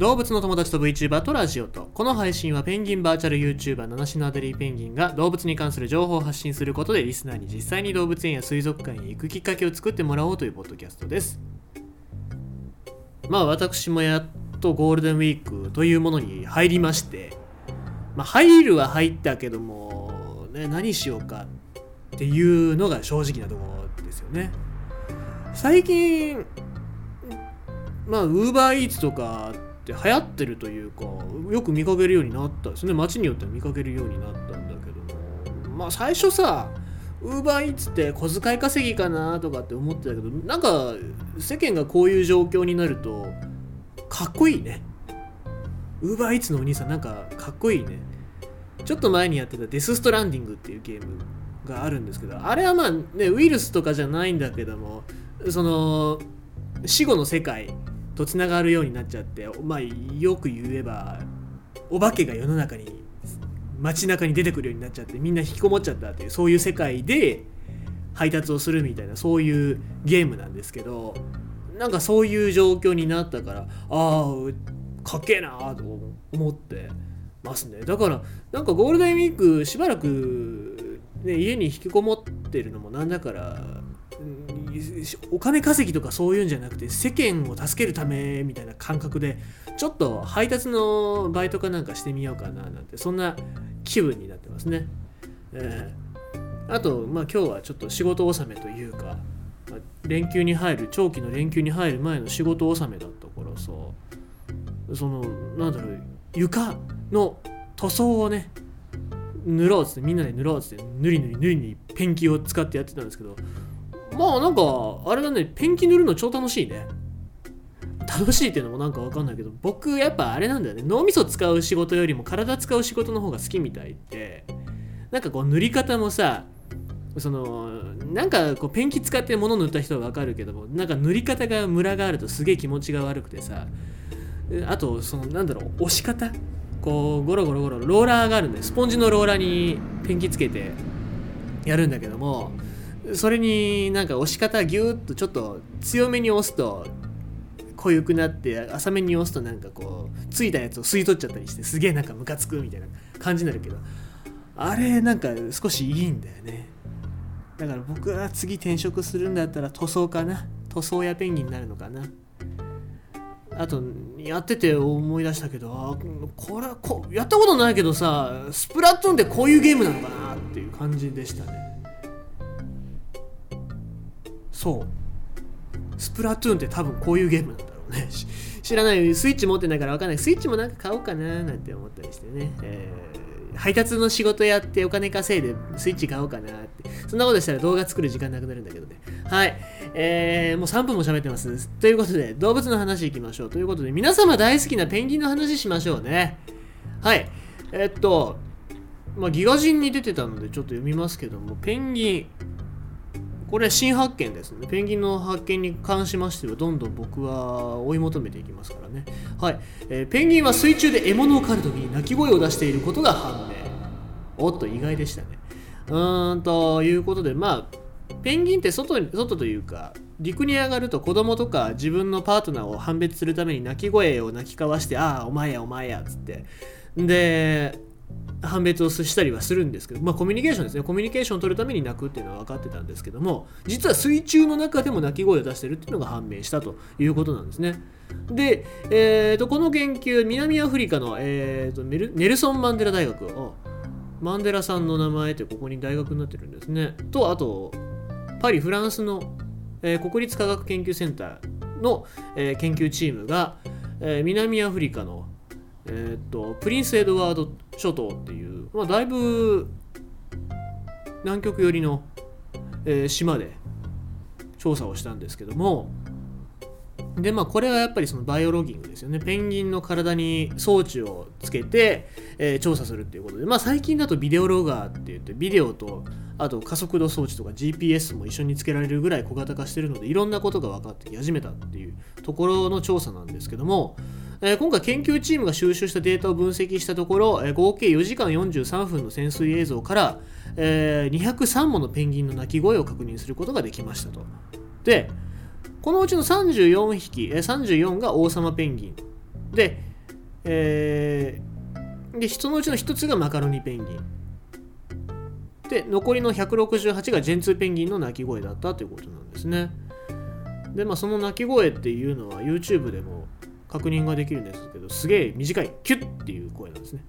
動物の友達と VTuber とラジオと。この配信はペンギンバーチャル YouTuber 七種のアデリーペンギンが動物に関する情報を発信することでリスナーに実際に動物園や水族館へ行くきっかけを作ってもらおうというポッドキャストです。まあ私もやっとゴールデンウィークというものに入りましてまあ入るは入ったけどもね何しようかっていうのが正直なところですよね。最近まあウーバーイーツとかって流行ってるというかよく見かけるようになったですね。街によっては見かけるようになったんだけど。まあ最初さウーバーイーツって小遣い稼ぎかなとかって思ってたけどなんか世間がこういう状況になるとかっこいいね。ウーバーイーツのお兄さんなんかかっこいいね。ちょっと前にやってたデスストランディングっていうゲームがあるんですけどあれはまあねウイルスとかじゃないんだけどもその死後の世界とつながるようになっちゃってまあよく言えばお化けが世の中に街中に出てくるようになっちゃってみんな引きこもっちゃったっていうそういう世界で配達をするみたいなそういうゲームなんですけどなんかそういう状況になったからああかっけえなと思ってますね。だからなんかゴールデンウィークしばらく、ね、家に引きこもってるのもなんだからお金稼ぎとかそういうんじゃなくて世間を助けるためみたいな感覚でちょっと配達のバイトかなんかしてみようかななんてそんな気分になってますね。えー、あと、まあ、今日はちょっと仕事納めというか、まあ、連休に入る長期の連休に入る前の仕事納めだったからさそのなんだろう床の塗装をね塗ろうっつってみんなで塗ろうっつって塗り塗り塗りにペンキを使ってやってたんですけどまあなんかあれだねペンキ塗るの超楽しいね。楽しいっていうのもなんかわかんないけど僕やっぱあれなんだよね。脳みそ使う仕事よりも体使う仕事の方が好きみたいって。なんかこう塗り方もさそのなんかこうペンキ使って物塗った人はわかるけどもなんか塗り方がムラがあるとすげえ気持ちが悪くてさ。あとそのなんだろう押し方？こうゴロゴロゴロローラーがあるんでスポンジのローラーにペンキつけてやるんだけどもそれになんか押し方ギューッとちょっと強めに押すと濃ゆくなって浅めに押すとなんかこうついたやつを吸い取っちゃったりしてすげえなんかムカつくみたいな感じになるけどあれなんか少しいいんだよね。だから僕は次転職するんだったら塗装かな塗装やペンギンになるのかな。あとやってて思い出したけどあこれこやったことないけどさスプラトゥーンってこういうゲームなのかなっていう感じでしたね。そう。スプラトゥーンって多分こういうゲームなんだろうね。知らないスイッチ持ってないから分かんない。スイッチもなんか買おうかななんて思ったりしてね、えー、配達の仕事やってお金稼いでスイッチ買おうかなって。そんなことしたら動画作る時間なくなるんだけどね。はい。えー、もう3分も喋ってます。ということで動物の話いきましょう。ということで皆様大好きなペンギンの話しましょうね。はい。えー、っとまあ、ギガ人に出てたのでちょっと読みますけども、ペンギン、これは新発見ですね。ペンギンの発見に関しましては、どんどん僕は追い求めていきますからね。はい。えー、ペンギンは水中で獲物を狩るときに鳴き声を出していることが判明。おっと、意外でしたね。うーん、ということで、まあ、ペンギンって外に外というか、陸に上がると子供とか自分のパートナーを判別するために鳴き声を鳴き交わして、ああ、お前や、お前や、つって。で、判別をしたりはするんですけど、まあ、コミュニケーションですね。コミュニケーションを取るために泣くっていうのは分かってたんですけども実は水中の中でも鳴き声を出してるっていうのが判明したということなんですね。で、えーと、この研究南アフリカの、えーと、ネルソン・マンデラ大学をマンデラさんの名前ってここに大学になってるんですね。とあとパリフランスの、えー、国立科学研究センターの、えー、研究チームが、えー、南アフリカのえー、とプリンス・エドワード諸島っていう、まあ、だいぶ南極寄りの、えー、島で調査をしたんですけどもでまあこれはやっぱりそのバイオロギングですよね。ペンギンの体に装置をつけて、えー、調査するっていうことでまあ最近だとビデオロガーって言ってビデオとあと加速度装置とか GPS も一緒につけられるぐらい小型化してるのでいろんなことが分かってき始めたっていうところの調査なんですけどもえー、今回研究チームが収集したデータを分析したところ、えー、合計4時間43分の潜水映像から、えー、203ものペンギンの鳴き声を確認することができましたと。で、このうちの34匹、えー、34が王様ペンギン。で、えー、でそのうちの1つがマカロニペンギンで残りの168がジェンツーペンギンの鳴き声だったということなんですねでまあその鳴き声っていうのは YouTube でも確認ができるんですけどすげえ短いキュッっていう声なんですね。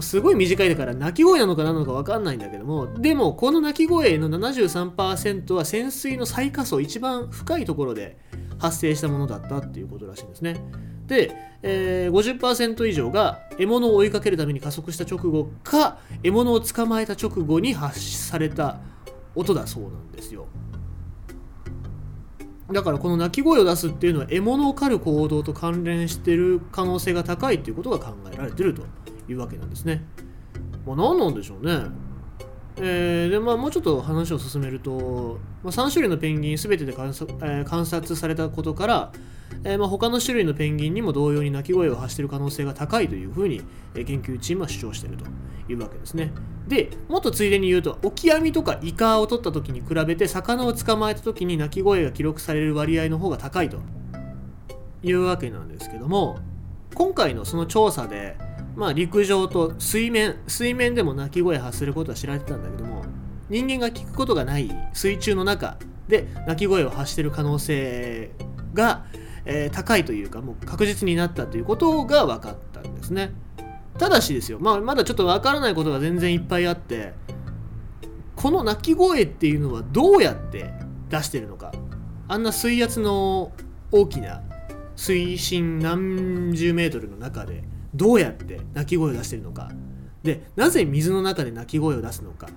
すごい短いだから鳴き声なのか何なのか分かんないんだけどもでもこの鳴き声の73%は潜水の最下層一番深いところで発生したものだったっていうことらしいんですね。で、えー、50%以上が獲物を追いかけるために加速した直後か獲物を捕まえた直後に発された音だそうなんですよ。だからこの鳴き声を出すっていうのは獲物を狩る行動と関連してる可能性が高いっていうことが考えられてるというわけなんですね。まあ、何なんでしょうね。えー、でまあ、もうちょっと話を進めると、まあ、3種類のペンギン全てで観察,、えー、観察されたことから、えー、まあ、他の種類のペンギンにも同様に鳴き声を発している可能性が高いというふうに、え研究チームは主張しているというわけですね。でもっとついでに言うとオキアミとかイカを取った時に比べて魚を捕まえた時に鳴き声が記録される割合の方が高いと。いうわけなんですけども今回のその調査でまあ、陸上と水面水面でも鳴き声発することは知られてたんだけども人間が聞くことがない水中の中で鳴き声を発してる可能性が、えー、高いというかもう確実になったということが分かったんですね。ただしですよ、まあ、まだちょっと分からないことが全然いっぱいあってこの鳴き声っていうのはどうやって出してるのか。あんな水圧の大きな水深何十メートルの中でどうやって鳴き声を出してるのか。でなぜ水の中で鳴き声を出すのか。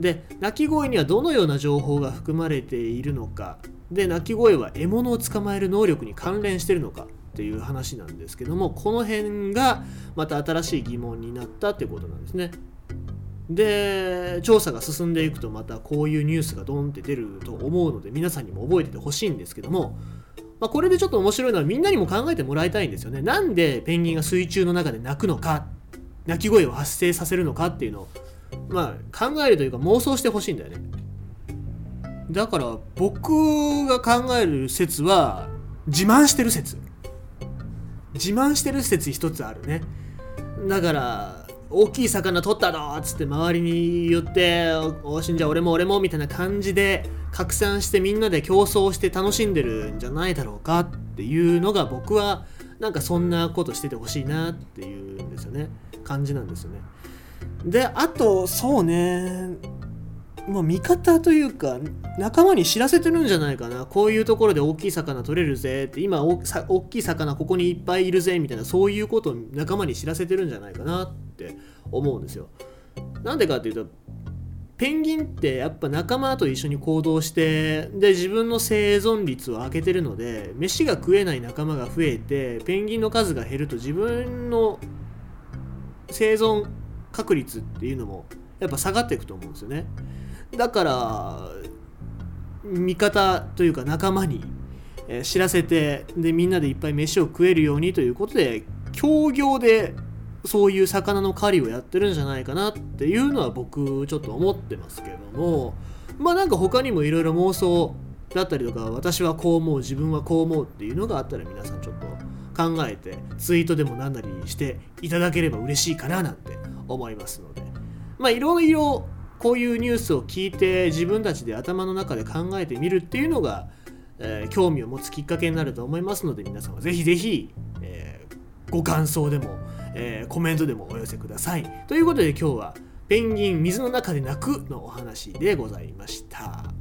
で鳴き声にはどのような情報が含まれているのか。で鳴き声は獲物を捕まえる能力に関連してるのか。っていう話なんですけどもこの辺がまた新しい疑問になったってことなんですね。で調査が進んでいくとまたこういうニュースがドンって出ると思うので皆さんにも覚えててほしいんですけどもまあ、これでちょっと面白いのはみんなにも考えてもらいたいんですよね。なんでペンギンが水中の中で鳴くのか、鳴き声を発生させるのかっていうのを、まあ、考えるというか妄想してほしいんだよね。だから僕が考える説は自慢してる説。自慢してる説一つあるね。だから大きい魚取ったぞっつって周りに言って「おしんじゃ俺も俺も」みたいな感じで拡散してみんなで競争して楽しんでるんじゃないだろうかっていうのが僕はなんかそんなことしててほしいなっていうんですよね。感じなんですよね。であとそうね。まあ味方というか仲間に知らせてるんじゃないかな。こういうところで大きい魚取れるぜって。今大きい魚ここにいっぱいいるぜみたいなそういうことを仲間に知らせてるんじゃないかなって思うんですよ。なんでかっていうとペンギンってやっぱ仲間と一緒に行動してで自分の生存率を上げてるので飯が食えない仲間が増えてペンギンの数が減ると自分の生存確率っていうのもやっぱ下がっていくと思うんですよね。だから味方というか仲間に知らせてでみんなでいっぱい飯を食えるようにということで協業でそういう魚の狩りをやってるんじゃないかなっていうのは僕ちょっと思ってますけどもまあなんか他にもいろいろ妄想だったりとか私はこう思う自分はこう思うっていうのがあったら皆さんちょっと考えてツイートでも何なりしていただければ嬉しいかななんて思いますので。まあいろいろこういうニュースを聞いて自分たちで頭の中で考えてみるっていうのが、えー、興味を持つきっかけになると思いますので皆さんはぜひぜひ、えー、ご感想でもえー、コメントでもお寄せください。ということで今日はペンギン水の中で泣くのお話でございました。